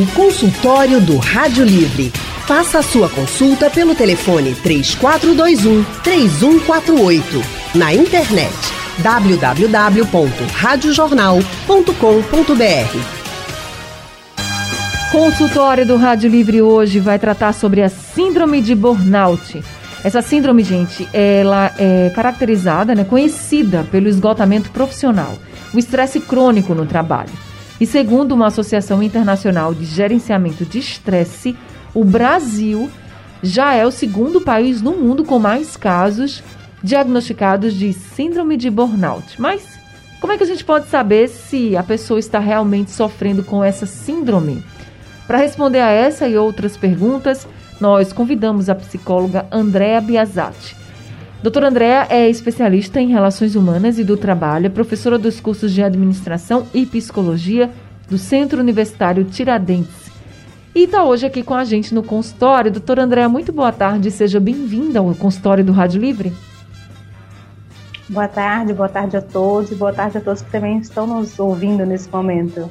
O consultório do Rádio Livre. Faça a sua consulta pelo telefone 3421 3148. Na internet www.radiojornal.com.br. Consultório do Rádio Livre hoje vai tratar sobre a síndrome de burnout. Essa síndrome, gente, ela é caracterizada, né, conhecida pelo esgotamento profissional, o estresse crônico no trabalho. E segundo uma Associação Internacional de Gerenciamento de Estresse, o Brasil já é o segundo país no mundo com mais casos diagnosticados de síndrome de burnout. Mas como é que a gente pode saber se a pessoa está realmente sofrendo com essa síndrome? Para responder a essa e outras perguntas, nós convidamos a psicóloga Andréa Biasati. Doutora Andréa é especialista em relações humanas e do trabalho, é professora dos cursos de administração e psicologia do Centro Universitário Tiradentes. E está hoje aqui com a gente no consultório. Doutora Andréa, muito boa tarde, seja bem-vinda ao consultório do Rádio Livre. Boa tarde, boa tarde a todos e boa tarde a todos que também estão nos ouvindo nesse momento.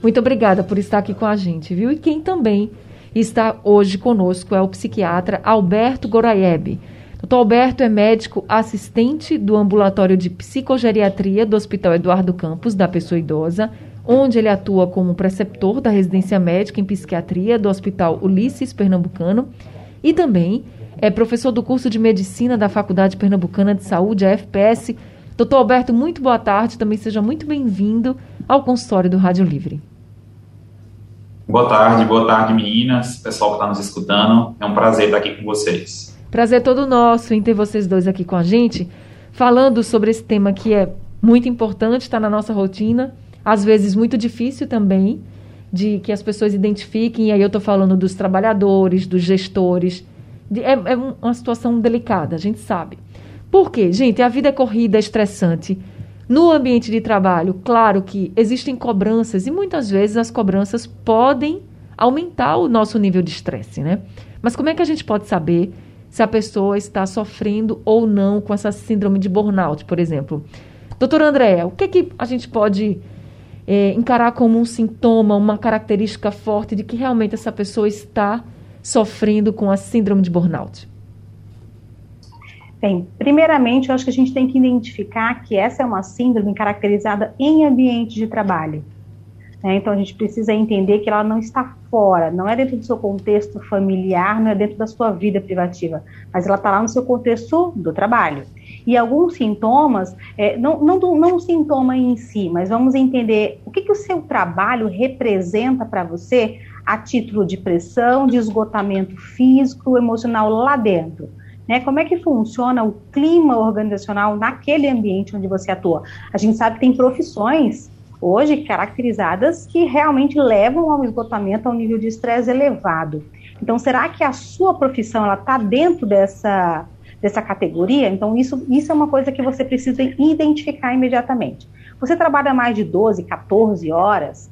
Muito obrigada por estar aqui com a gente, viu? E quem também está hoje conosco é o psiquiatra Alberto Goraieb. Dr. Alberto é médico assistente do ambulatório de psicogeriatria do Hospital Eduardo Campos, da Pessoa Idosa, onde ele atua como preceptor da residência médica em psiquiatria do Hospital Ulisses Pernambucano e também é professor do curso de medicina da Faculdade Pernambucana de Saúde, a FPS. Doutor Alberto, muito boa tarde, também seja muito bem-vindo ao consultório do Rádio Livre. Boa tarde, boa tarde, meninas, pessoal que está nos escutando. É um prazer estar aqui com vocês. Prazer todo nosso em ter vocês dois aqui com a gente, falando sobre esse tema que é muito importante, está na nossa rotina, às vezes muito difícil também, de que as pessoas identifiquem, e aí eu estou falando dos trabalhadores, dos gestores. De, é, é uma situação delicada, a gente sabe. Por quê? Gente, a vida é corrida, é estressante. No ambiente de trabalho, claro que existem cobranças e muitas vezes as cobranças podem aumentar o nosso nível de estresse, né? Mas como é que a gente pode saber se a pessoa está sofrendo ou não com essa síndrome de burnout, por exemplo. Doutora Andréa, o que, é que a gente pode é, encarar como um sintoma, uma característica forte de que realmente essa pessoa está sofrendo com a síndrome de burnout? Bem, primeiramente, eu acho que a gente tem que identificar que essa é uma síndrome caracterizada em ambiente de trabalho. Né? Então a gente precisa entender que ela não está fora, não é dentro do seu contexto familiar, não é dentro da sua vida privativa, mas ela está lá no seu contexto do trabalho. E alguns sintomas, é, não, não, não sintoma em si, mas vamos entender o que, que o seu trabalho representa para você a título de pressão, de esgotamento físico, emocional lá dentro. Né, como é que funciona o clima organizacional naquele ambiente onde você atua? A gente sabe que tem profissões hoje caracterizadas que realmente levam ao esgotamento, ao nível de estresse elevado. Então, será que a sua profissão ela está dentro dessa dessa categoria? Então, isso, isso é uma coisa que você precisa identificar imediatamente. Você trabalha mais de 12, 14 horas,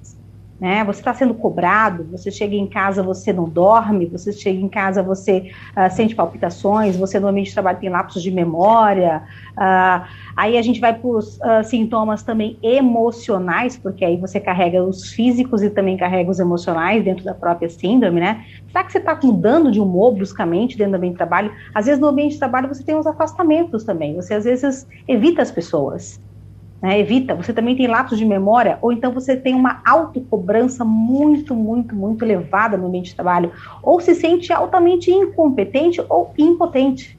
né? Você está sendo cobrado, você chega em casa, você não dorme, você chega em casa, você uh, sente palpitações, você no ambiente de trabalho tem lapsos de memória. Uh, aí a gente vai para os uh, sintomas também emocionais, porque aí você carrega os físicos e também carrega os emocionais dentro da própria síndrome, né? Será que você está mudando de humor bruscamente dentro do ambiente de trabalho? Às vezes no ambiente de trabalho você tem uns afastamentos também, você às vezes evita as pessoas né, evita, você também tem lapsos de memória, ou então você tem uma autocobrança muito, muito, muito elevada no ambiente de trabalho, ou se sente altamente incompetente ou impotente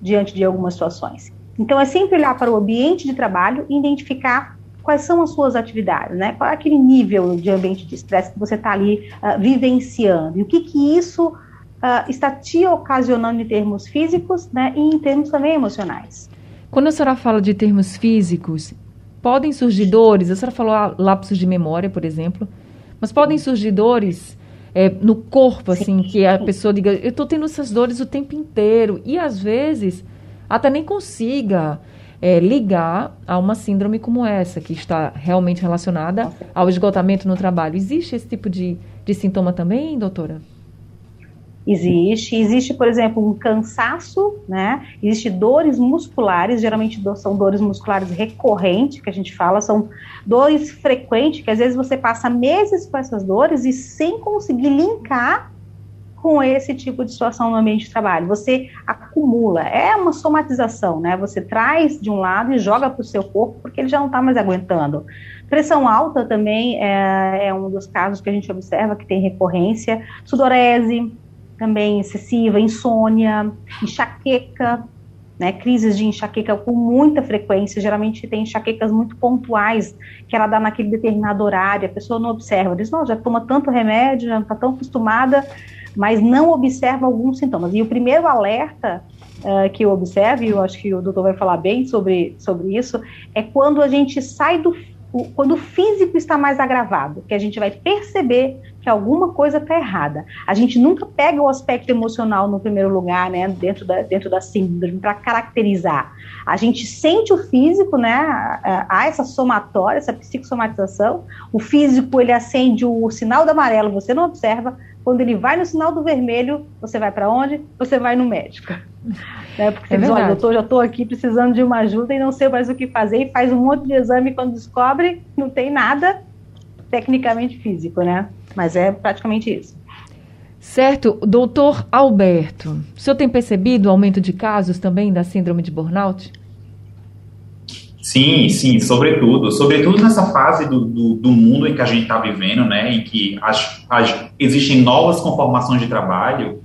diante de algumas situações. Então, é sempre olhar para o ambiente de trabalho e identificar quais são as suas atividades, né? Qual é aquele nível de ambiente de estresse que você está ali uh, vivenciando e o que que isso uh, está te ocasionando em termos físicos, né? E em termos também emocionais. Quando a senhora fala de termos físicos, podem surgir dores, a senhora falou ah, lapsos de memória, por exemplo, mas podem surgir dores é, no corpo, assim, que a pessoa diga, eu estou tendo essas dores o tempo inteiro, e às vezes até nem consiga é, ligar a uma síndrome como essa, que está realmente relacionada ao esgotamento no trabalho. Existe esse tipo de, de sintoma também, doutora? Existe. Existe, por exemplo, um cansaço, né? Existe dores musculares, geralmente são dores musculares recorrentes, que a gente fala, são dores frequentes, que às vezes você passa meses com essas dores e sem conseguir linkar com esse tipo de situação no ambiente de trabalho. Você acumula, é uma somatização, né? Você traz de um lado e joga para o seu corpo porque ele já não está mais aguentando. Pressão alta também é, é, um dos casos que a gente observa que tem recorrência. Sudorese, também excessiva, insônia, enxaqueca, né, crises de enxaqueca com muita frequência, geralmente tem enxaquecas muito pontuais, que ela dá naquele determinado horário, a pessoa não observa, diz, não, já toma tanto remédio, já está tão acostumada, mas não observa alguns sintomas. E o primeiro alerta uh, que eu observo, e eu acho que o doutor vai falar bem sobre, sobre isso, é quando a gente sai do o, quando o físico está mais agravado, que a gente vai perceber que alguma coisa está errada. A gente nunca pega o aspecto emocional no primeiro lugar, né, dentro da, dentro da síndrome, para caracterizar. A gente sente o físico, né, há essa somatória, essa psicossomatização. O físico, ele acende o sinal do amarelo, você não observa. Quando ele vai no sinal do vermelho, você vai para onde? Você vai no médico. Né? Porque é você diz, olha, doutor, já estou aqui precisando de uma ajuda e não sei mais o que fazer, e faz um monte de exame quando descobre, não tem nada tecnicamente físico, né? Mas é praticamente isso. Certo. Doutor Alberto, o senhor tem percebido o aumento de casos também da síndrome de burnout? Sim, sim, sobretudo. Sobretudo nessa fase do, do, do mundo em que a gente está vivendo, né, em que as, as, existem novas conformações de trabalho,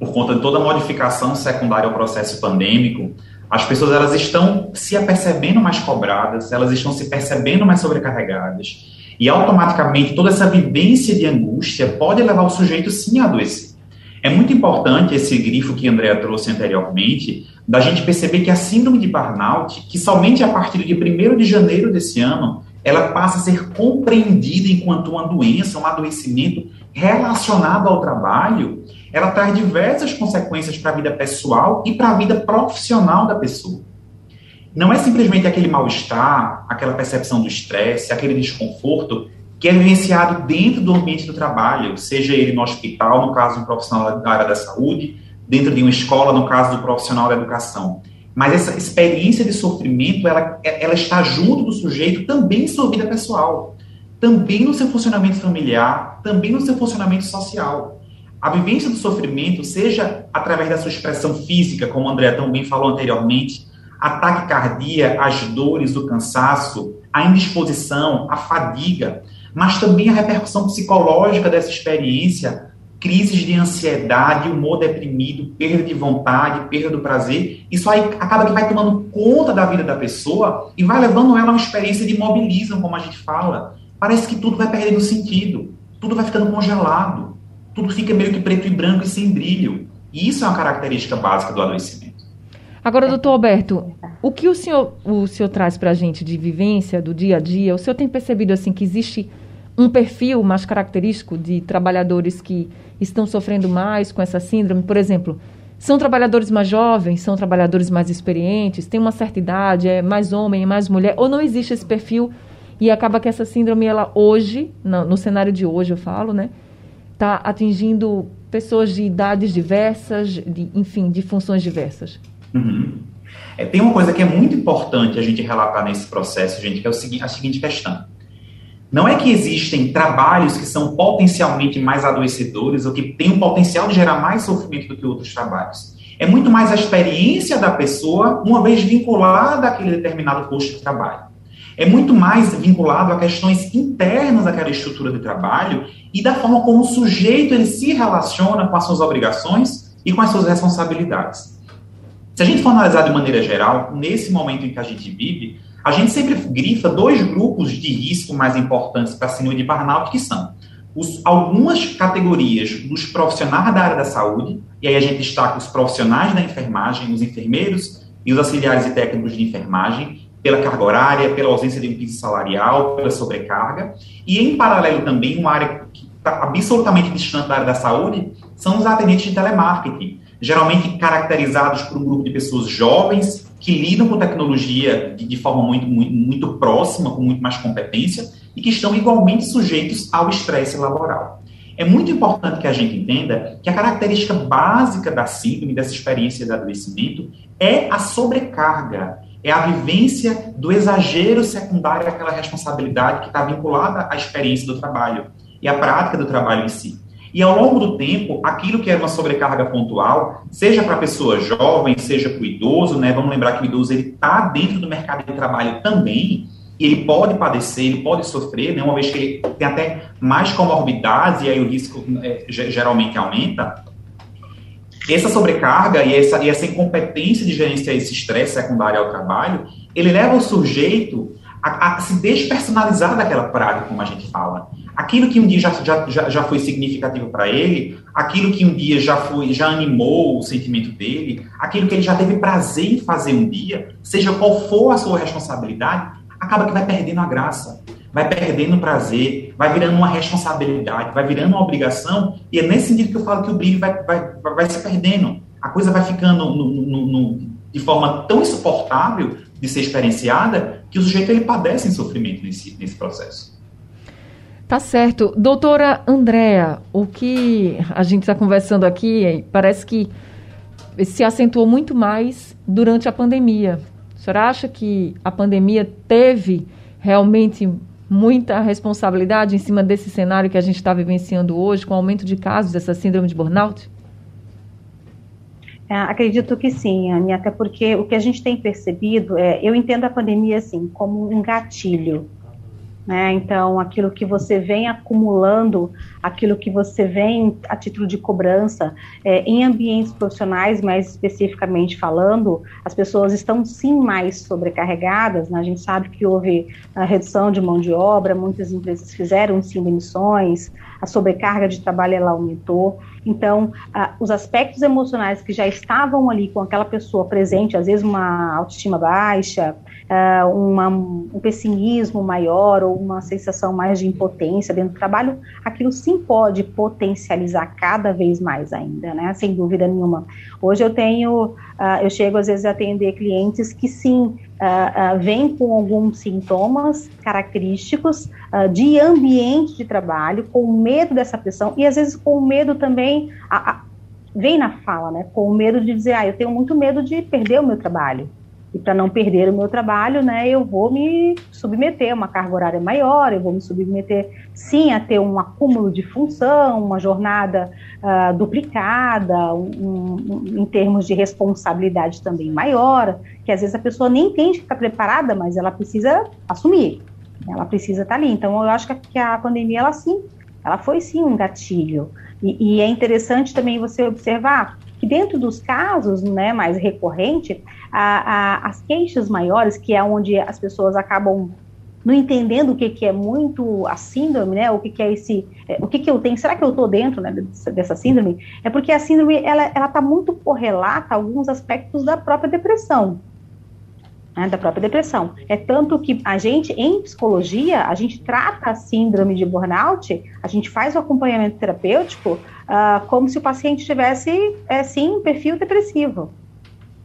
por conta de toda a modificação secundária ao processo pandêmico, as pessoas elas estão se apercebendo mais cobradas, elas estão se percebendo mais sobrecarregadas, e automaticamente toda essa vivência de angústia pode levar o sujeito sim a adoecer. É muito importante esse grifo que a Andrea trouxe anteriormente, da gente perceber que a síndrome de burnout, que somente a partir de 1 de janeiro desse ano, ela passa a ser compreendida enquanto uma doença, um adoecimento relacionado ao trabalho, ela traz diversas consequências para a vida pessoal e para a vida profissional da pessoa. Não é simplesmente aquele mal-estar, aquela percepção do estresse, aquele desconforto que é vivenciado dentro do ambiente do trabalho, seja ele no hospital, no caso do profissional da área da saúde, dentro de uma escola, no caso do profissional da educação. Mas essa experiência de sofrimento, ela, ela está junto do sujeito também em sua vida pessoal, também no seu funcionamento familiar, também no seu funcionamento social. A vivência do sofrimento, seja através da sua expressão física, como o André também falou anteriormente, a taquicardia, as dores, o cansaço, a indisposição, a fadiga, mas também a repercussão psicológica dessa experiência, crises de ansiedade, humor deprimido, perda de vontade, perda do prazer, isso aí acaba que vai tomando conta da vida da pessoa e vai levando ela a uma experiência de imobilismo, como a gente fala. Parece que tudo vai perdendo sentido, tudo vai ficando congelado tudo fica meio que preto e branco e sem brilho. E isso é uma característica básica do adoecimento. Agora, doutor Alberto, o que o senhor, o senhor traz para a gente de vivência, do dia a dia? O senhor tem percebido assim que existe um perfil mais característico de trabalhadores que estão sofrendo mais com essa síndrome? Por exemplo, são trabalhadores mais jovens, são trabalhadores mais experientes, têm uma certa idade, é mais homem, é mais mulher, ou não existe esse perfil e acaba que essa síndrome, ela hoje, no, no cenário de hoje eu falo, né, está atingindo pessoas de idades diversas, de, enfim, de funções diversas? Uhum. É, tem uma coisa que é muito importante a gente relatar nesse processo, gente, que é o seguinte, a seguinte questão. Não é que existem trabalhos que são potencialmente mais adoecedores ou que têm o potencial de gerar mais sofrimento do que outros trabalhos. É muito mais a experiência da pessoa, uma vez vinculada àquele determinado posto de trabalho é muito mais vinculado a questões internas daquela estrutura de trabalho e da forma como o sujeito ele se relaciona com as suas obrigações e com as suas responsabilidades. Se a gente for analisar de maneira geral, nesse momento em que a gente vive, a gente sempre grifa dois grupos de risco mais importantes para a síndrome de burnout, que são os, algumas categorias dos profissionais da área da saúde, e aí a gente destaca os profissionais da enfermagem, os enfermeiros e os auxiliares e técnicos de enfermagem, pela carga horária, pela ausência de um piso salarial, pela sobrecarga, e em paralelo também uma área que está absolutamente distante da área da saúde são os atendentes de telemarketing, geralmente caracterizados por um grupo de pessoas jovens que lidam com tecnologia de, de forma muito, muito, muito próxima, com muito mais competência, e que estão igualmente sujeitos ao estresse laboral. É muito importante que a gente entenda que a característica básica da síndrome, dessa experiência de adoecimento, é a sobrecarga, é a vivência do exagero secundário àquela responsabilidade que está vinculada à experiência do trabalho e à prática do trabalho em si. E ao longo do tempo, aquilo que era uma sobrecarga pontual, seja para a pessoa jovem, seja para o idoso, né? Vamos lembrar que o idoso ele está dentro do mercado de trabalho também, e ele pode padecer, ele pode sofrer, né? Uma vez que ele tem até mais comorbidades e aí o risco é, geralmente aumenta. Essa sobrecarga e essa, e essa incompetência de gerenciar esse estresse secundário ao trabalho, ele leva o sujeito a, a se despersonalizar daquela prática, como a gente fala aquilo que um dia já, já, já foi significativo para ele, aquilo que um dia já foi, já animou o sentimento dele, aquilo que ele já teve prazer em fazer um dia, seja qual for a sua responsabilidade, acaba que vai perdendo a graça, vai perdendo o prazer, vai virando uma responsabilidade, vai virando uma obrigação, e é nesse sentido que eu falo que o brilho vai, vai, vai, se perdendo. A coisa vai ficando no, no, no, de forma tão insuportável de ser experienciada que o sujeito ele padece em sofrimento nesse, nesse processo. Tá certo. Doutora Andréa, o que a gente está conversando aqui parece que se acentuou muito mais durante a pandemia. A senhora acha que a pandemia teve realmente muita responsabilidade em cima desse cenário que a gente está vivenciando hoje, com o aumento de casos dessa síndrome de burnout? É, acredito que sim, Anne, até porque o que a gente tem percebido é, eu entendo a pandemia assim como um gatilho né? Então, aquilo que você vem acumulando, aquilo que você vem a título de cobrança, é, em ambientes profissionais, mais especificamente falando, as pessoas estão sim mais sobrecarregadas. Né? A gente sabe que houve a redução de mão de obra, muitas empresas fizeram sim demissões, a sobrecarga de trabalho ela aumentou. Então, os aspectos emocionais que já estavam ali com aquela pessoa presente, às vezes uma autoestima baixa, uh, uma, um pessimismo maior ou uma sensação mais de impotência dentro do trabalho, aquilo sim pode potencializar cada vez mais ainda, né? Sem dúvida nenhuma. Hoje eu tenho, uh, eu chego às vezes a atender clientes que sim Uh, uh, vem com alguns sintomas característicos uh, de ambiente de trabalho, com medo dessa pressão e às vezes com medo também, a, a, vem na fala, né, com medo de dizer, ah, eu tenho muito medo de perder o meu trabalho. E para não perder o meu trabalho, né, eu vou me submeter a uma carga horária maior, eu vou me submeter, sim, a ter um acúmulo de função, uma jornada uh, duplicada, um, um, em termos de responsabilidade também maior, que às vezes a pessoa nem entende que está preparada, mas ela precisa assumir, ela precisa estar tá ali. Então, eu acho que a pandemia, ela sim, ela foi sim um gatilho. E, e é interessante também você observar que dentro dos casos né, mais recorrentes, a, a, as queixas maiores, que é onde as pessoas acabam não entendendo o que, que é muito a síndrome, né? O que, que é esse, é, o que, que eu tenho? Será que eu estou dentro né, dessa, síndrome? É porque a síndrome ela está muito correlata a alguns aspectos da própria depressão, né, da própria depressão. É tanto que a gente em psicologia a gente trata a síndrome de burnout, a gente faz o acompanhamento terapêutico uh, como se o paciente tivesse, é, sim, um perfil depressivo.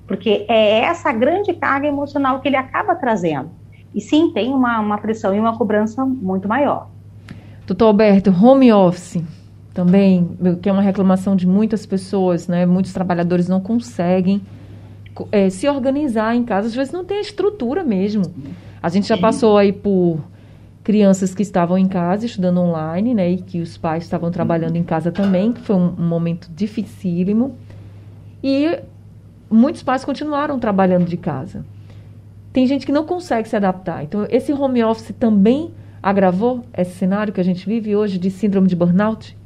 Porque é essa grande carga emocional que ele acaba trazendo. E sim, tem uma, uma pressão e uma cobrança muito maior. Doutor Alberto, home office também, que é uma reclamação de muitas pessoas, né? Muitos trabalhadores não conseguem é, se organizar em casa, às vezes não tem a estrutura mesmo. A gente já passou aí por crianças que estavam em casa estudando online, né, e que os pais estavam trabalhando em casa também, que foi um, um momento dificílimo. E muitos pais continuaram trabalhando de casa. Tem gente que não consegue se adaptar. Então, esse home office também agravou esse cenário que a gente vive hoje de síndrome de burnout?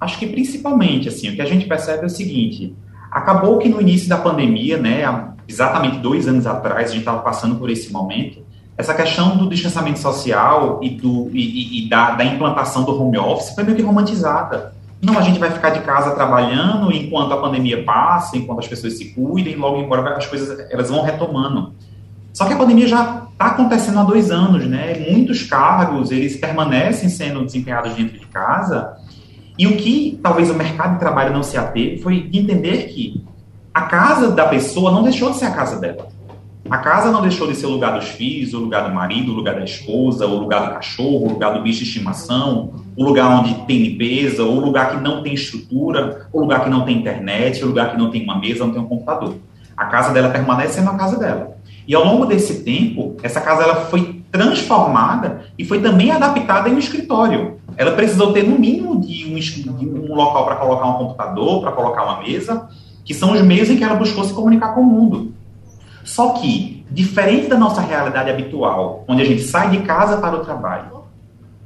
Acho que principalmente, assim, o que a gente percebe é o seguinte: acabou que no início da pandemia, né, exatamente dois anos atrás, a gente estava passando por esse momento, essa questão do distanciamento social e, do, e, e da, da, implantação do home office foi meio que romantizada. Não, a gente vai ficar de casa trabalhando enquanto a pandemia passa, enquanto as pessoas se cuidem, logo embora as coisas elas vão retomando. Só que a pandemia já está acontecendo há dois anos, né? Muitos cargos eles permanecem sendo desempenhados dentro de casa. E o que talvez o mercado de trabalho não se ateve foi entender que a casa da pessoa não deixou de ser a casa dela A casa não deixou de ser o lugar dos filhos, o lugar do marido, o lugar da esposa, o lugar do cachorro, o lugar do bicho de estimação, o lugar onde tem limpeza, o lugar que não tem estrutura, o lugar que não tem internet, o lugar que não tem uma mesa, não tem um computador. A casa dela permanece sendo a casa dela. E ao longo desse tempo, essa casa ela foi transformada e foi também adaptada em um escritório. Ela precisou ter no mínimo de um, de um local para colocar um computador, para colocar uma mesa, que são os meios em que ela buscou se comunicar com o mundo. Só que, diferente da nossa realidade habitual, onde a gente sai de casa para o trabalho,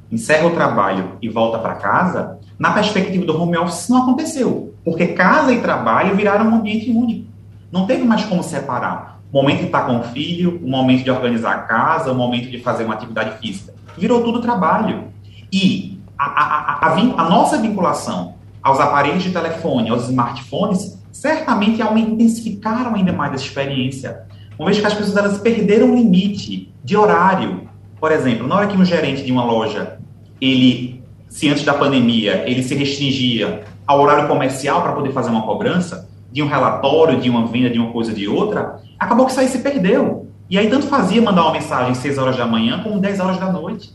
encerra o trabalho e volta para casa, na perspectiva do home office isso não aconteceu, porque casa e trabalho viraram um ambiente único. Não teve mais como separar. O momento de estar com o filho, o momento de organizar a casa, o momento de fazer uma atividade física. Virou tudo trabalho. E a, a, a, a nossa vinculação aos aparelhos de telefone, aos smartphones, certamente intensificaram ainda mais essa experiência. Uma vez que as pessoas elas perderam o limite de horário. Por exemplo, na hora que um gerente de uma loja, ele, se antes da pandemia, ele se restringia ao horário comercial para poder fazer uma cobrança, de um relatório, de uma venda, de uma coisa de outra, acabou que isso aí se perdeu. E aí tanto fazia mandar uma mensagem às 6 horas da manhã como 10 horas da noite.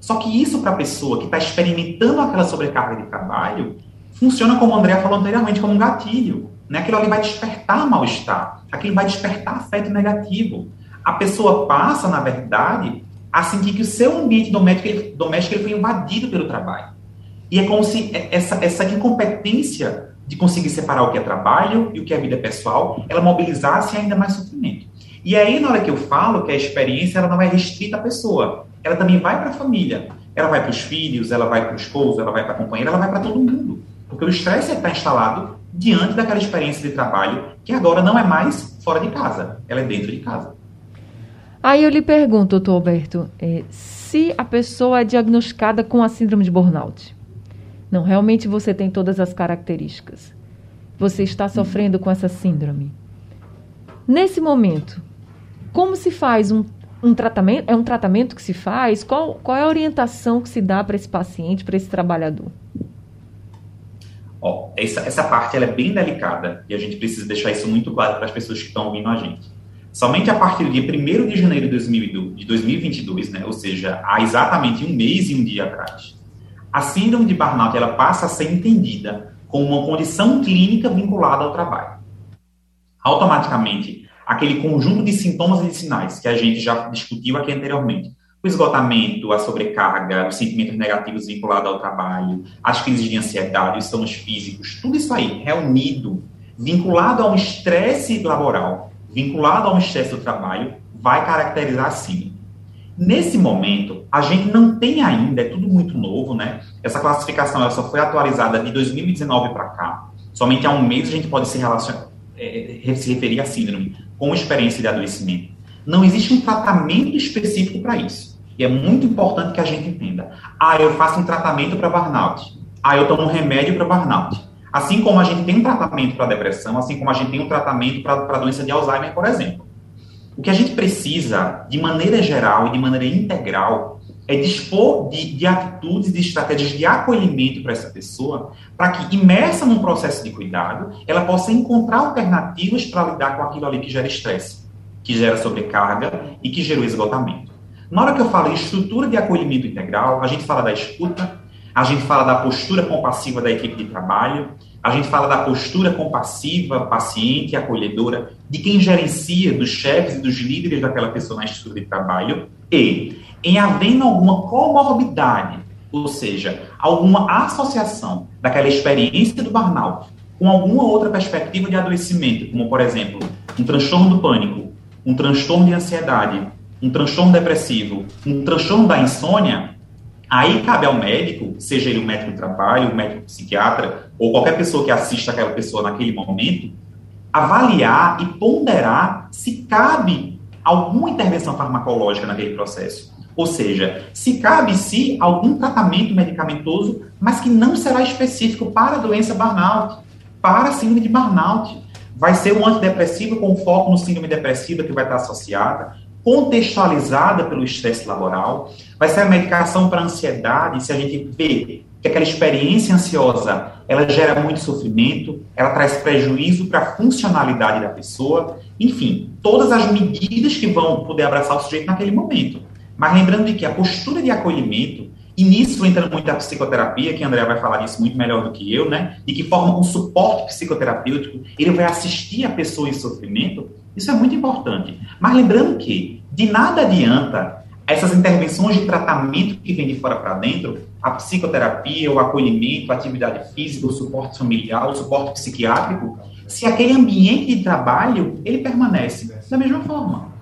Só que isso para a pessoa que está experimentando aquela sobrecarga de trabalho, funciona como o André falou anteriormente, como um gatilho. Né? Aquilo ali vai despertar mal-estar, aquilo vai despertar afeto negativo. A pessoa passa, na verdade, a sentir que o seu ambiente doméstico, ele, doméstico ele foi invadido pelo trabalho. E é como se essa, essa incompetência de conseguir separar o que é trabalho e o que é vida pessoal, ela mobilizasse ainda mais sofrimento. E aí, na hora que eu falo que a experiência ela não é restrita à pessoa, ela também vai para a família, ela vai para os filhos, ela vai para o esposo, ela vai para a companheira, ela vai para todo mundo. Porque o estresse está instalado diante daquela experiência de trabalho que agora não é mais fora de casa, ela é dentro de casa. Aí eu lhe pergunto, doutor Alberto, é, se a pessoa é diagnosticada com a síndrome de burnout, não, realmente você tem todas as características, você está sofrendo com essa síndrome. Nesse momento, como se faz um, um tratamento? É um tratamento que se faz? Qual, qual é a orientação que se dá para esse paciente, para esse trabalhador? Ó, essa, essa parte ela é bem delicada e a gente precisa deixar isso muito claro para as pessoas que estão ouvindo a gente. Somente a partir do dia 1 de janeiro de 2022, né, ou seja, há exatamente um mês e um dia atrás, a síndrome de burnout ela passa a ser entendida como uma condição clínica vinculada ao trabalho. Automaticamente, aquele conjunto de sintomas e sinais que a gente já discutiu aqui anteriormente, o esgotamento, a sobrecarga, os sentimentos negativos vinculados ao trabalho, as crises de ansiedade, os sintomas físicos, tudo isso aí reunido, vinculado a um estresse laboral, vinculado a um estresse do trabalho, vai caracterizar assim. Nesse momento, a gente não tem ainda, é tudo muito novo, né? Essa classificação ela só foi atualizada de 2019 para cá. Somente há um mês a gente pode se, relacionar, é, se referir à síndrome com experiência de adoecimento. Não existe um tratamento específico para isso. E é muito importante que a gente entenda. Ah, eu faço um tratamento para burnout. Ah, eu tomo um remédio para burnout. Assim como a gente tem um tratamento para depressão, assim como a gente tem um tratamento para doença de Alzheimer, por exemplo. O que a gente precisa, de maneira geral e de maneira integral, é dispor de, de atitudes, de estratégias de acolhimento para essa pessoa, para que, imersa num processo de cuidado, ela possa encontrar alternativas para lidar com aquilo ali que gera estresse, que gera sobrecarga e que gera o esgotamento. Na hora que eu falo em estrutura de acolhimento integral, a gente fala da escuta, a gente fala da postura compassiva da equipe de trabalho, a gente fala da postura compassiva, paciente, acolhedora, de quem gerencia, dos chefes e dos líderes daquela pessoa na estrutura de trabalho, e em havendo alguma comorbidade, ou seja, alguma associação daquela experiência do burnout com alguma outra perspectiva de adoecimento, como, por exemplo, um transtorno do pânico, um transtorno de ansiedade, um transtorno depressivo, um transtorno da insônia, aí cabe ao médico, seja ele um médico de trabalho, um médico psiquiatra, ou qualquer pessoa que assista aquela pessoa naquele momento, avaliar e ponderar se cabe alguma intervenção farmacológica naquele processo. Ou seja, se cabe se algum tratamento medicamentoso, mas que não será específico para a doença burnout, para a síndrome de burnout. Vai ser um antidepressivo com foco no síndrome depressiva que vai estar associada, contextualizada pelo estresse laboral, vai ser a medicação para ansiedade, se a gente vê que aquela experiência ansiosa, ela gera muito sofrimento, ela traz prejuízo para a funcionalidade da pessoa, enfim, todas as medidas que vão poder abraçar o sujeito naquele momento. Mas lembrando de que a postura de acolhimento, e nisso entra muito a psicoterapia, que a André vai falar disso muito melhor do que eu, né? De que forma um suporte psicoterapêutico, ele vai assistir a pessoa em sofrimento, isso é muito importante. Mas lembrando que de nada adianta essas intervenções de tratamento que vem de fora para dentro, a psicoterapia, o acolhimento, a atividade física, o suporte familiar, o suporte psiquiátrico, se aquele ambiente de trabalho ele permanece da mesma forma.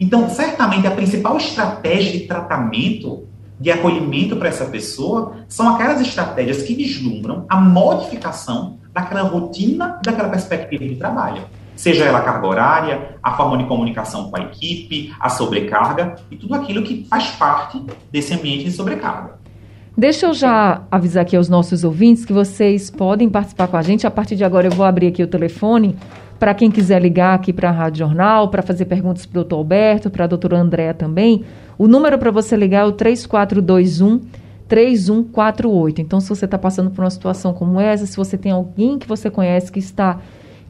Então, certamente a principal estratégia de tratamento, de acolhimento para essa pessoa, são aquelas estratégias que vislumbram a modificação daquela rotina, daquela perspectiva de trabalho seja ela a carga horária, a forma de comunicação com a equipe, a sobrecarga e tudo aquilo que faz parte desse ambiente de sobrecarga. Deixa eu já avisar aqui aos nossos ouvintes que vocês podem participar com a gente. A partir de agora eu vou abrir aqui o telefone para quem quiser ligar aqui para a Rádio Jornal, para fazer perguntas para o doutor Alberto, para a doutora Andréa também. O número para você ligar é o 3421 3148. Então, se você está passando por uma situação como essa, se você tem alguém que você conhece que está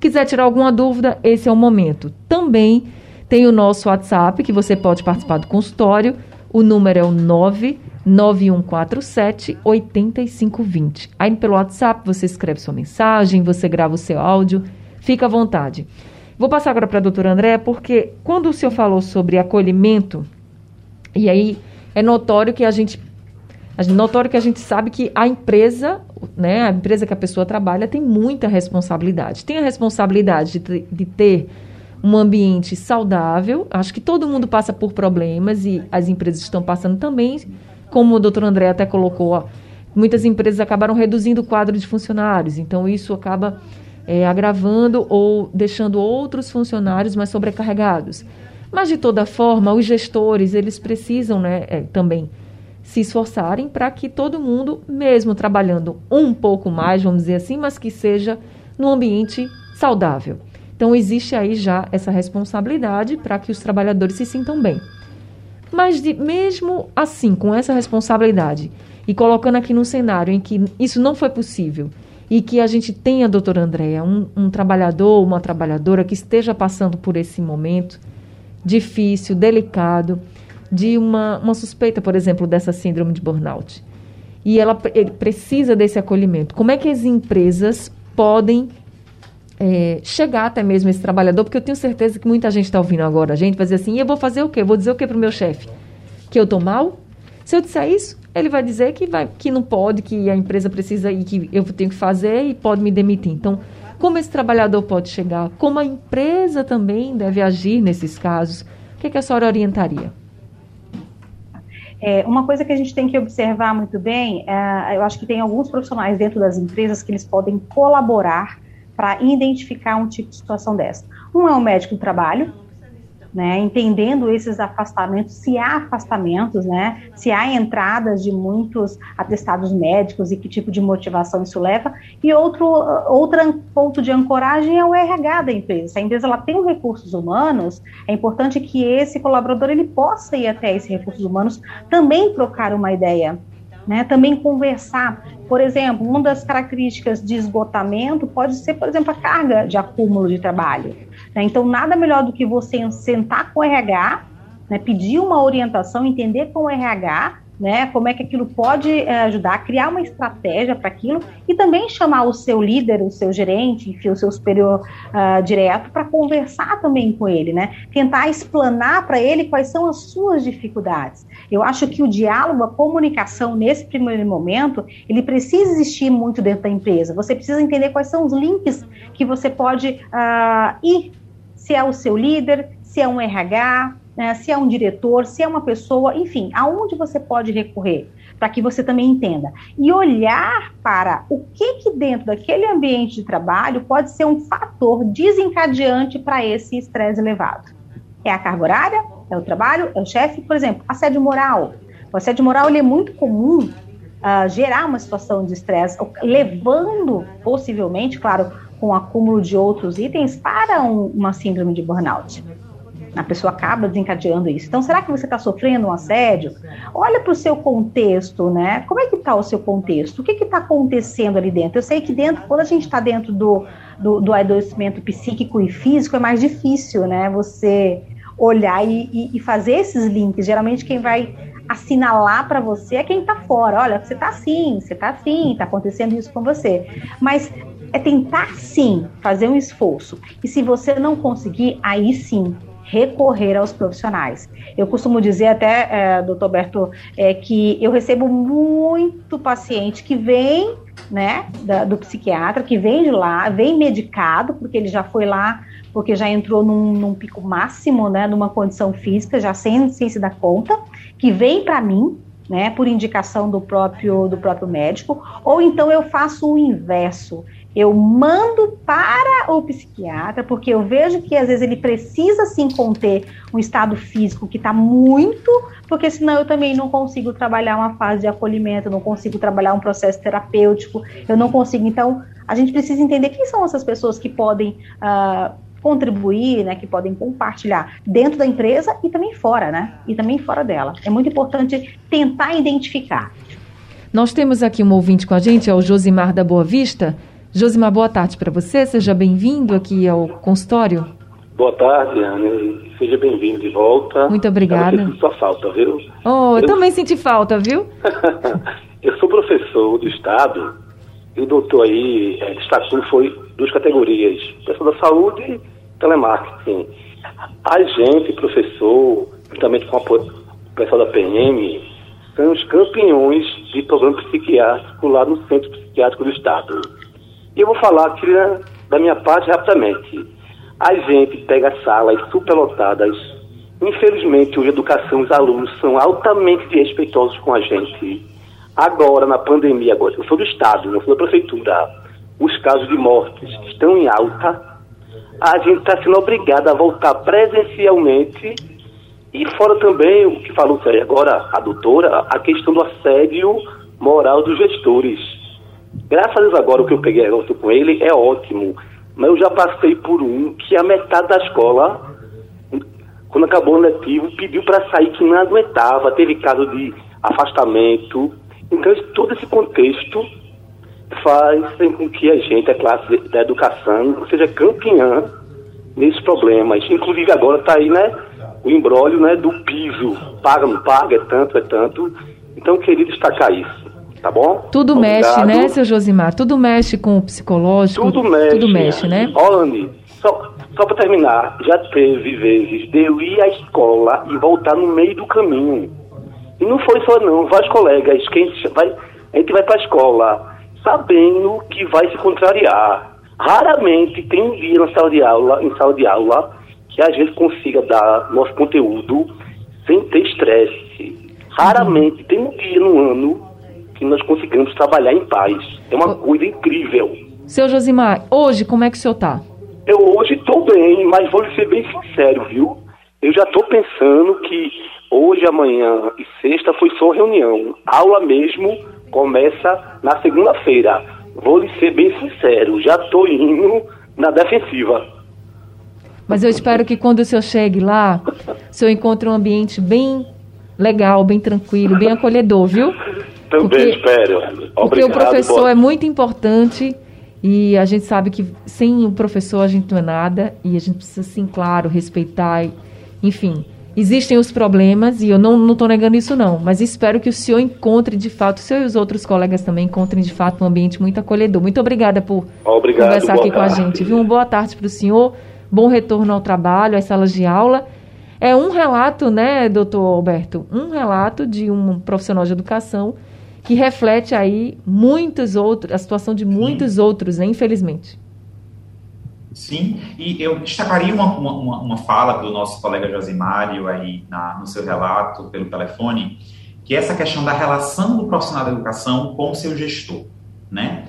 Quiser tirar alguma dúvida, esse é o momento. Também tem o nosso WhatsApp, que você pode participar do consultório. O número é o 99147 8520. Aí pelo WhatsApp você escreve sua mensagem, você grava o seu áudio, fica à vontade. Vou passar agora para a doutora André, porque quando o senhor falou sobre acolhimento, e aí é notório que a gente notório que a gente sabe que a empresa, né, a empresa que a pessoa trabalha tem muita responsabilidade. Tem a responsabilidade de, de ter um ambiente saudável. Acho que todo mundo passa por problemas e as empresas estão passando também. Como o doutor André até colocou, ó, muitas empresas acabaram reduzindo o quadro de funcionários. Então, isso acaba é, agravando ou deixando outros funcionários mais sobrecarregados. Mas, de toda forma, os gestores, eles precisam né, é, também se esforçarem para que todo mundo, mesmo trabalhando um pouco mais, vamos dizer assim, mas que seja num ambiente saudável. Então, existe aí já essa responsabilidade para que os trabalhadores se sintam bem. Mas, de, mesmo assim, com essa responsabilidade, e colocando aqui num cenário em que isso não foi possível, e que a gente tenha, doutora Andréa, um, um trabalhador, uma trabalhadora que esteja passando por esse momento difícil, delicado, de uma, uma suspeita, por exemplo, dessa síndrome de burnout. E ela precisa desse acolhimento. Como é que as empresas podem é, chegar até mesmo esse trabalhador? Porque eu tenho certeza que muita gente está ouvindo agora a gente vai dizer assim: eu vou fazer o quê? Vou dizer o quê para o meu chefe? Que eu estou mal? Se eu disser isso, ele vai dizer que, vai, que não pode, que a empresa precisa e que eu tenho que fazer e pode me demitir. Então, como esse trabalhador pode chegar? Como a empresa também deve agir nesses casos? O que, é que a senhora orientaria? É, uma coisa que a gente tem que observar muito bem, é, eu acho que tem alguns profissionais dentro das empresas que eles podem colaborar para identificar um tipo de situação dessa. Um é o médico do trabalho, né, entendendo esses afastamentos, se há afastamentos, né, se há entradas de muitos atestados médicos e que tipo de motivação isso leva. E outro, outro ponto de ancoragem é o RH da empresa. Se a empresa ela tem recursos humanos, é importante que esse colaborador ele possa ir até esses recursos humanos também trocar uma ideia né? Também conversar. Por exemplo, uma das características de esgotamento pode ser, por exemplo, a carga de acúmulo de trabalho. Né? Então, nada melhor do que você sentar com o RH, né? pedir uma orientação, entender com o RH né? Como é que aquilo pode é, ajudar a criar uma estratégia para aquilo e também chamar o seu líder, o seu gerente, enfim, o seu superior uh, direto para conversar também com ele, né? Tentar explanar para ele quais são as suas dificuldades. Eu acho que o diálogo, a comunicação nesse primeiro momento, ele precisa existir muito dentro da empresa. Você precisa entender quais são os links que você pode uh, ir, se é o seu líder, se é um RH, né, se é um diretor, se é uma pessoa, enfim, aonde você pode recorrer para que você também entenda e olhar para o que que dentro daquele ambiente de trabalho pode ser um fator desencadeante para esse estresse elevado. É a carga horária, é o trabalho, é o chefe, por exemplo, assédio moral. O assédio moral ele é muito comum uh, gerar uma situação de estresse, levando possivelmente, claro, com o acúmulo de outros itens para um, uma síndrome de burnout. A pessoa acaba desencadeando isso. Então, será que você está sofrendo um assédio? Olha para o seu contexto, né? Como é que está o seu contexto? O que está acontecendo ali dentro? Eu sei que dentro, quando a gente está dentro do, do, do adoecimento psíquico e físico, é mais difícil, né? Você olhar e, e, e fazer esses links. Geralmente, quem vai assinalar para você é quem está fora. Olha, você está assim, você está assim, está acontecendo isso com você. Mas é tentar sim fazer um esforço. E se você não conseguir, aí sim recorrer aos profissionais. Eu costumo dizer até, é, doutor Berto, é, que eu recebo muito paciente que vem né, da, do psiquiatra, que vem de lá, vem medicado, porque ele já foi lá, porque já entrou num, num pico máximo, né, numa condição física, já sem, sem se dar conta, que vem para mim, né, por indicação do próprio, do próprio médico, ou então eu faço o inverso, eu mando para o psiquiatra, porque eu vejo que às vezes ele precisa sim conter um estado físico que está muito, porque senão eu também não consigo trabalhar uma fase de acolhimento, não consigo trabalhar um processo terapêutico, eu não consigo. Então, a gente precisa entender quem são essas pessoas que podem uh, contribuir, né, que podem compartilhar dentro da empresa e também fora, né? E também fora dela. É muito importante tentar identificar. Nós temos aqui um ouvinte com a gente, é o Josimar da Boa Vista. Josimar, boa tarde para você. Seja bem-vindo aqui ao consultório. Boa tarde, Ana. Seja bem-vindo de volta. Muito obrigada. Eu sua falta, viu? Oh, eu, eu também senti falta, viu? eu sou professor do Estado e o doutor aí é, destacou foi duas categorias, pessoal da saúde e telemarketing. A gente, professor, juntamente com o pessoal da PM, são os campeões de programa psiquiátrico lá no Centro Psiquiátrico do Estado. E eu vou falar aqui da minha parte rapidamente. A gente pega salas superlotadas. Infelizmente, hoje educação, os alunos são altamente respeitosos com a gente. Agora, na pandemia, agora, eu sou do Estado, não sou da Prefeitura, os casos de mortes estão em alta. A gente está sendo obrigado a voltar presencialmente e fora também o que falou agora a doutora, a questão do assédio moral dos gestores. Graças a Deus agora o que eu peguei negócio com ele é ótimo. Mas eu já passei por um que a metade da escola, quando acabou o letivo, pediu para sair que não aguentava, teve caso de afastamento. Então todo esse contexto faz com que a gente, a classe da educação, seja campeã nesses problemas. Inclusive agora está aí, né, o embrólio né, do piso. Paga, não paga, é tanto, é tanto. Então, queria destacar isso tá bom? Tudo Obrigado. mexe, né, seu Josimar? Tudo mexe com o psicológico. Tudo mexe. Tudo mexe, né? Olha, só, só para terminar, já teve vezes de eu ir à escola e voltar no meio do caminho. E não foi só não, vários colegas, que a gente vai, a gente vai para a escola sabendo que vai se contrariar. Raramente tem um dia na sala de aula, em sala de aula, que a gente consiga dar nosso conteúdo sem ter estresse. Raramente tem um dia no ano que nós conseguimos trabalhar em paz. É uma coisa incrível. Seu Josimar, hoje como é que o senhor está? Eu hoje estou bem, mas vou lhe ser bem sincero, viu? Eu já estou pensando que hoje, amanhã e sexta foi só reunião. Aula mesmo começa na segunda-feira. Vou lhe ser bem sincero, já estou indo na defensiva. Mas eu espero que quando o senhor chegue lá, o senhor encontre um ambiente bem legal, bem tranquilo, bem acolhedor, viu? Também porque, espero. Obrigado, porque o professor é muito importante e a gente sabe que sem o professor a gente não é nada e a gente precisa, sim, claro, respeitar. Enfim, existem os problemas e eu não estou negando isso não, mas espero que o senhor encontre de fato, o senhor e os outros colegas também encontrem de fato um ambiente muito acolhedor. Muito obrigada por Obrigado, conversar aqui tarde. com a gente. Viu? Uma boa tarde para o senhor, bom retorno ao trabalho, às salas de aula. É um relato, né, doutor Alberto? Um relato de um profissional de educação que reflete aí muitos outros, a situação de muitos Sim. outros, né, infelizmente. Sim, e eu destacaria uma, uma, uma fala do nosso colega Josimário aí na, no seu relato pelo telefone, que é essa questão da relação do profissional da educação com o seu gestor, né?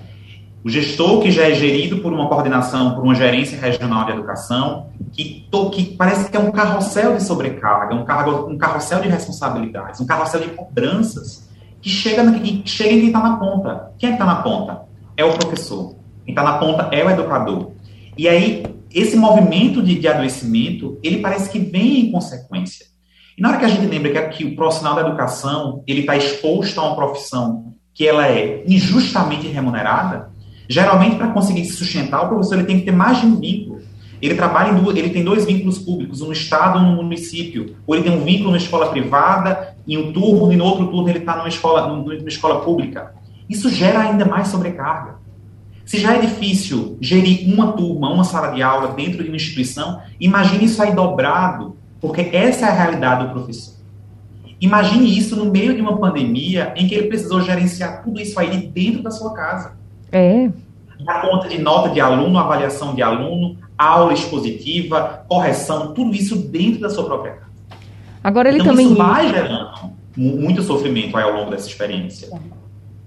O gestor que já é gerido por uma coordenação, por uma gerência regional de educação, que, to, que parece que é um carrossel de sobrecarga, um, carro, um carrossel de responsabilidades, um carrossel de cobranças, que chega, que chega em quem está na ponta. Quem é que está na ponta? É o professor. Quem está na ponta é o educador. E aí, esse movimento de, de adoecimento, ele parece que vem em consequência. E na hora que a gente lembra que, que o profissional da educação, ele está exposto a uma profissão que ela é injustamente remunerada, geralmente para conseguir se sustentar, o professor ele tem que ter mais de um vínculo. Ele trabalha em duas, ele tem dois vínculos públicos, um no estado e um no município. Ou ele tem um vínculo na escola privada, em um turno, e no outro turno ele está numa escola, numa escola pública. Isso gera ainda mais sobrecarga. Se já é difícil gerir uma turma, uma sala de aula dentro de uma instituição, imagine isso aí dobrado, porque essa é a realidade do professor. Imagine isso no meio de uma pandemia em que ele precisou gerenciar tudo isso aí dentro da sua casa. É. Na conta de nota de aluno, avaliação de aluno, aula expositiva, correção, tudo isso dentro da sua própria casa. Agora ele então, também. Isso vai gerando muito sofrimento ao longo dessa experiência.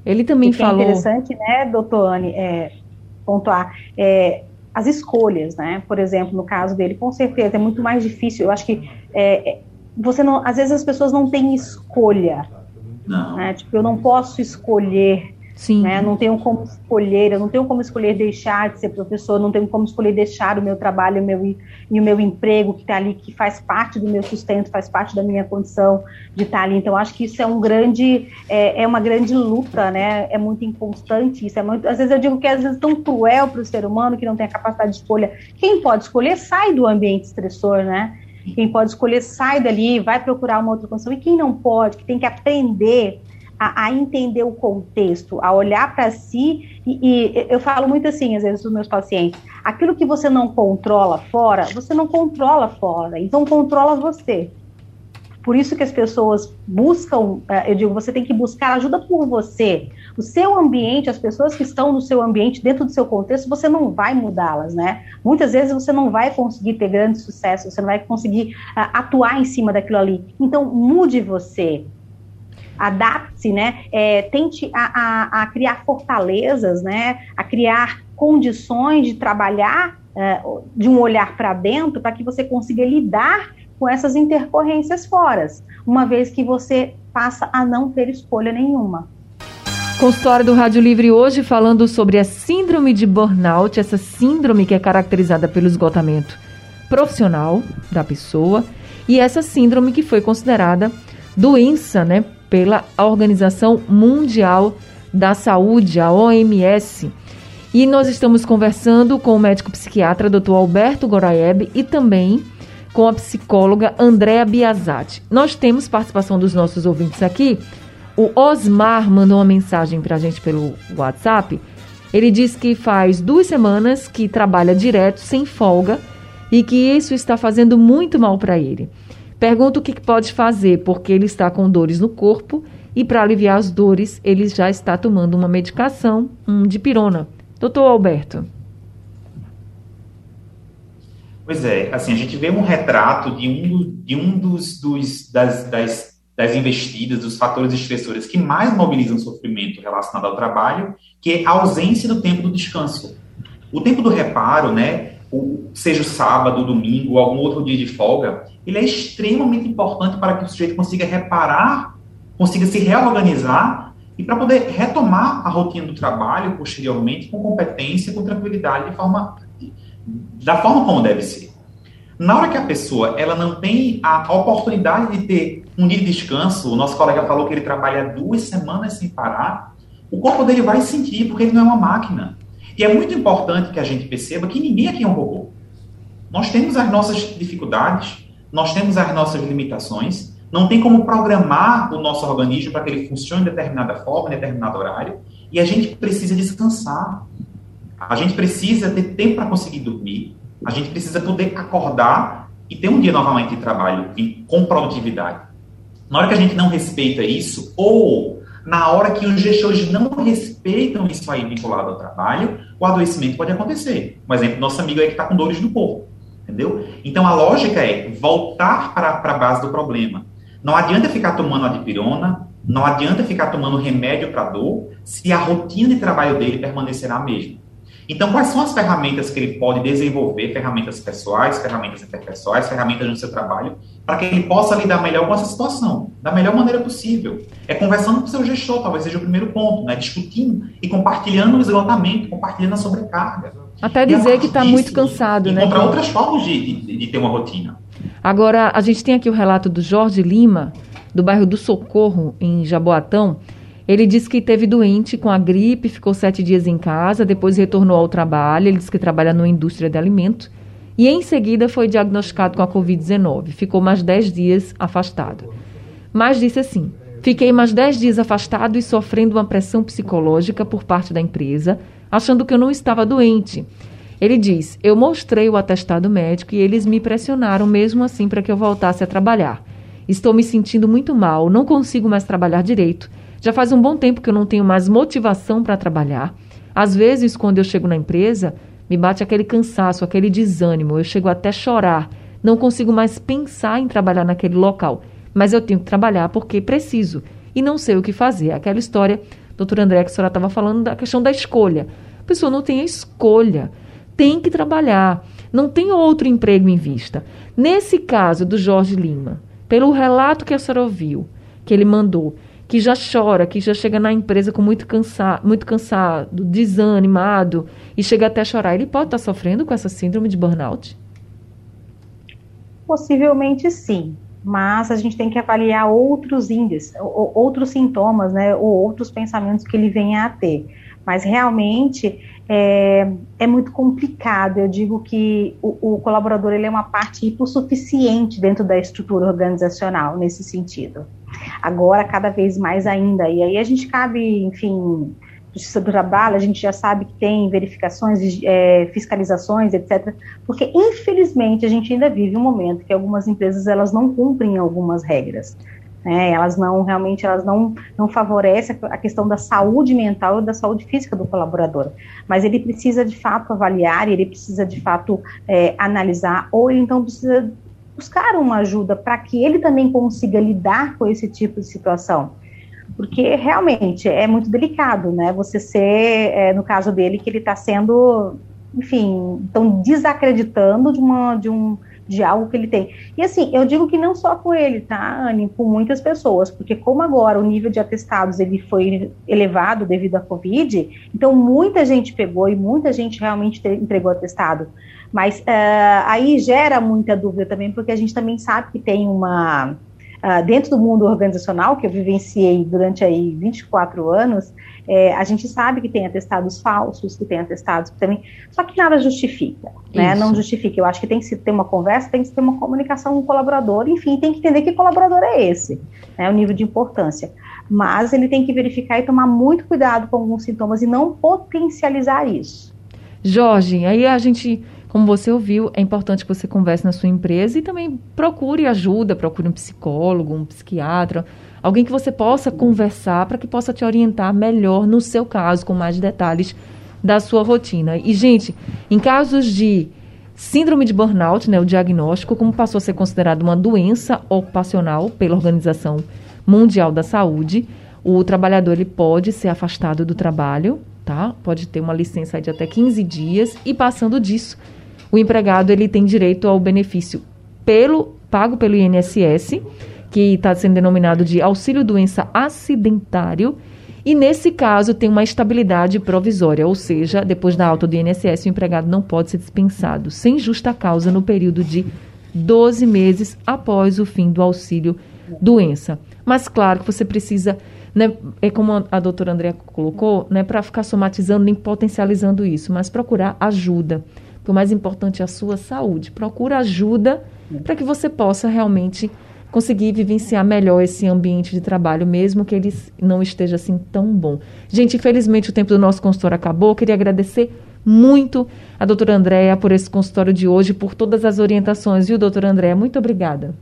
Ele também e falou. É interessante, né, doutor Anne, é, pontuar é, as escolhas, né? Por exemplo, no caso dele, com certeza é muito mais difícil. Eu acho que é, é você não, às vezes as pessoas não têm escolha. Não. Né? Tipo, eu não posso escolher Sim. Né? Não tenho como escolher, eu não tenho como escolher deixar de ser professor, não tenho como escolher deixar o meu trabalho o meu, e o meu emprego que está ali, que faz parte do meu sustento, faz parte da minha condição de estar tá ali. Então, acho que isso é um grande, é, é, uma grande luta, né? É muito inconstante isso. É muito, às vezes eu digo que é, às vezes tão cruel para o ser humano que não tem a capacidade de escolha. Quem pode escolher sai do ambiente estressor, né? Quem pode escolher sai dali, vai procurar uma outra condição. E quem não pode, que tem que aprender a, a entender o contexto, a olhar para si. E, e, eu falo muito assim, às vezes, dos meus pacientes: aquilo que você não controla fora, você não controla fora, então controla você. Por isso que as pessoas buscam, eh, eu digo, você tem que buscar ajuda por você. O seu ambiente, as pessoas que estão no seu ambiente, dentro do seu contexto, você não vai mudá-las, né? Muitas vezes você não vai conseguir ter grande sucesso, você não vai conseguir uh, atuar em cima daquilo ali. Então, mude você adapte-se, né? É, tente a, a, a, criar fortalezas, né? A criar condições de trabalhar é, de um olhar para dentro para que você consiga lidar com essas intercorrências fora, uma vez que você passa a não ter escolha nenhuma. Consultório do Rádio Livre hoje falando sobre a síndrome de burnout, essa síndrome que é caracterizada pelo esgotamento profissional da pessoa e essa síndrome que foi considerada doença, né, pela Organização Mundial da Saúde, a OMS. E nós estamos conversando com o médico psiquiatra Dr. Alberto Goraeb e também com a psicóloga Andréa Biazati. Nós temos participação dos nossos ouvintes aqui. O Osmar mandou uma mensagem para a gente pelo WhatsApp. Ele diz que faz duas semanas que trabalha direto, sem folga, e que isso está fazendo muito mal para ele. Pergunta o que pode fazer, porque ele está com dores no corpo e para aliviar as dores, ele já está tomando uma medicação, um de pirona. Doutor Alberto. Pois é, assim, a gente vê um retrato de um, de um dos, dos das, das, das investidas, dos fatores estressores que mais mobilizam o sofrimento relacionado ao trabalho, que é a ausência do tempo do descanso. O tempo do reparo, né, seja o sábado, domingo, algum outro dia de folga, ele é extremamente importante para que o sujeito consiga reparar, consiga se reorganizar e para poder retomar a rotina do trabalho posteriormente com competência, com tranquilidade, de forma da forma como deve ser. Na hora que a pessoa ela não tem a oportunidade de ter um dia de descanso, o nosso colega falou que ele trabalha duas semanas sem parar, o corpo dele vai sentir, porque ele não é uma máquina. E é muito importante que a gente perceba que ninguém aqui é um robô. Nós temos as nossas dificuldades, nós temos as nossas limitações, não tem como programar o nosso organismo para que ele funcione de determinada forma, em determinado horário, e a gente precisa descansar. A gente precisa ter tempo para conseguir dormir, a gente precisa poder acordar e ter um dia novamente de trabalho com produtividade. Na hora que a gente não respeita isso, ou na hora que os gestores não respeitam isso aí vinculado ao trabalho, o adoecimento pode acontecer. Por exemplo, nosso amigo aí que está com dores no corpo. Entendeu? Então a lógica é voltar para a base do problema. Não adianta ficar tomando adipirona, não adianta ficar tomando remédio para dor, se a rotina de trabalho dele permanecerá a mesma. Então, quais são as ferramentas que ele pode desenvolver, ferramentas pessoais, ferramentas interpessoais, ferramentas no seu trabalho, para que ele possa lidar melhor com essa situação, da melhor maneira possível? É conversando com o seu gestor, talvez seja o primeiro ponto, né? discutindo e compartilhando o esgotamento, compartilhando a sobrecarga. Até dizer que está muito cansado, né? Encontrar outras formas de, de, de ter uma rotina. Agora, a gente tem aqui o relato do Jorge Lima, do bairro do Socorro, em Jaboatão, ele disse que teve doente com a gripe, ficou sete dias em casa, depois retornou ao trabalho. Ele disse que trabalha numa indústria de alimentos e em seguida foi diagnosticado com a Covid-19. Ficou mais dez dias afastado. Mas disse assim: Fiquei mais dez dias afastado e sofrendo uma pressão psicológica por parte da empresa, achando que eu não estava doente. Ele diz: Eu mostrei o atestado médico e eles me pressionaram mesmo assim para que eu voltasse a trabalhar. Estou me sentindo muito mal, não consigo mais trabalhar direito já faz um bom tempo que eu não tenho mais motivação para trabalhar. Às vezes, quando eu chego na empresa, me bate aquele cansaço, aquele desânimo, eu chego até chorar. Não consigo mais pensar em trabalhar naquele local, mas eu tenho que trabalhar porque preciso e não sei o que fazer. Aquela história, doutor André, que a senhora estava falando da questão da escolha. A pessoa não tem a escolha, tem que trabalhar, não tem outro emprego em vista. Nesse caso do Jorge Lima, pelo relato que a senhora ouviu, que ele mandou, que já chora, que já chega na empresa com muito, cansa muito cansado, desanimado e chega até chorar, ele pode estar sofrendo com essa síndrome de burnout? Possivelmente sim, mas a gente tem que avaliar outros índices, outros sintomas, né, ou outros pensamentos que ele venha a ter. Mas realmente é, é muito complicado. Eu digo que o, o colaborador ele é uma parte hipossuficiente dentro da estrutura organizacional nesse sentido agora cada vez mais ainda. E aí a gente cabe, enfim, Justiça do Trabalho, a gente já sabe que tem verificações, é, fiscalizações, etc. Porque, infelizmente, a gente ainda vive um momento que algumas empresas elas não cumprem algumas regras. Né? Elas não, realmente, elas não, não favorecem a questão da saúde mental e da saúde física do colaborador. Mas ele precisa, de fato, avaliar, ele precisa, de fato, é, analisar, ou ele, então, precisa buscar uma ajuda para que ele também consiga lidar com esse tipo de situação. Porque realmente é muito delicado, né? Você ser, é, no caso dele, que ele está sendo, enfim, estão desacreditando de, uma, de, um, de algo que ele tem. E assim, eu digo que não só com ele, tá, Anne? Com muitas pessoas, porque como agora o nível de atestados ele foi elevado devido à Covid, então muita gente pegou e muita gente realmente entregou atestado. Mas uh, aí gera muita dúvida também, porque a gente também sabe que tem uma. Uh, dentro do mundo organizacional, que eu vivenciei durante aí 24 anos, é, a gente sabe que tem atestados falsos, que tem atestados que também. Só que nada justifica, né? Não justifica. Eu acho que tem que se ter uma conversa, tem que ter uma comunicação com o colaborador, enfim, tem que entender que colaborador é esse, né? O nível de importância. Mas ele tem que verificar e tomar muito cuidado com alguns sintomas e não potencializar isso. Jorge, aí a gente como você ouviu, é importante que você converse na sua empresa e também procure ajuda, procure um psicólogo, um psiquiatra, alguém que você possa conversar para que possa te orientar melhor no seu caso, com mais detalhes da sua rotina. E, gente, em casos de síndrome de burnout, né, o diagnóstico, como passou a ser considerado uma doença ocupacional pela Organização Mundial da Saúde, o trabalhador ele pode ser afastado do trabalho, tá? Pode ter uma licença de até 15 dias e passando disso, o empregado ele tem direito ao benefício pelo pago pelo INSS, que está sendo denominado de auxílio doença acidentário, e nesse caso tem uma estabilidade provisória, ou seja, depois da alta do INSS, o empregado não pode ser dispensado sem justa causa no período de 12 meses após o fim do auxílio doença. Mas claro que você precisa, né, é como a doutora Andrea colocou, né, para ficar somatizando nem potencializando isso, mas procurar ajuda que o mais importante é a sua saúde. Procura ajuda para que você possa realmente conseguir vivenciar melhor esse ambiente de trabalho, mesmo que ele não esteja assim tão bom. Gente, infelizmente o tempo do nosso consultório acabou. Queria agradecer muito a doutora Andréa por esse consultório de hoje, por todas as orientações, viu, doutora Andréa? Muito obrigada.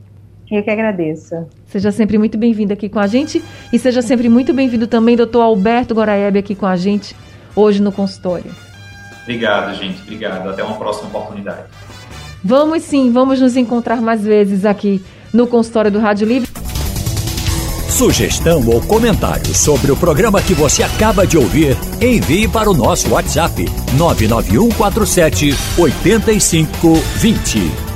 Eu que agradeço. Seja sempre muito bem-vindo aqui com a gente e seja sempre muito bem-vindo também, doutor Alberto Goraeb, aqui com a gente hoje no consultório. Obrigado, gente. Obrigado. Até uma próxima oportunidade. Vamos sim, vamos nos encontrar mais vezes aqui no consultório do Rádio Livre. Sugestão ou comentário sobre o programa que você acaba de ouvir, envie para o nosso WhatsApp 99147 8520.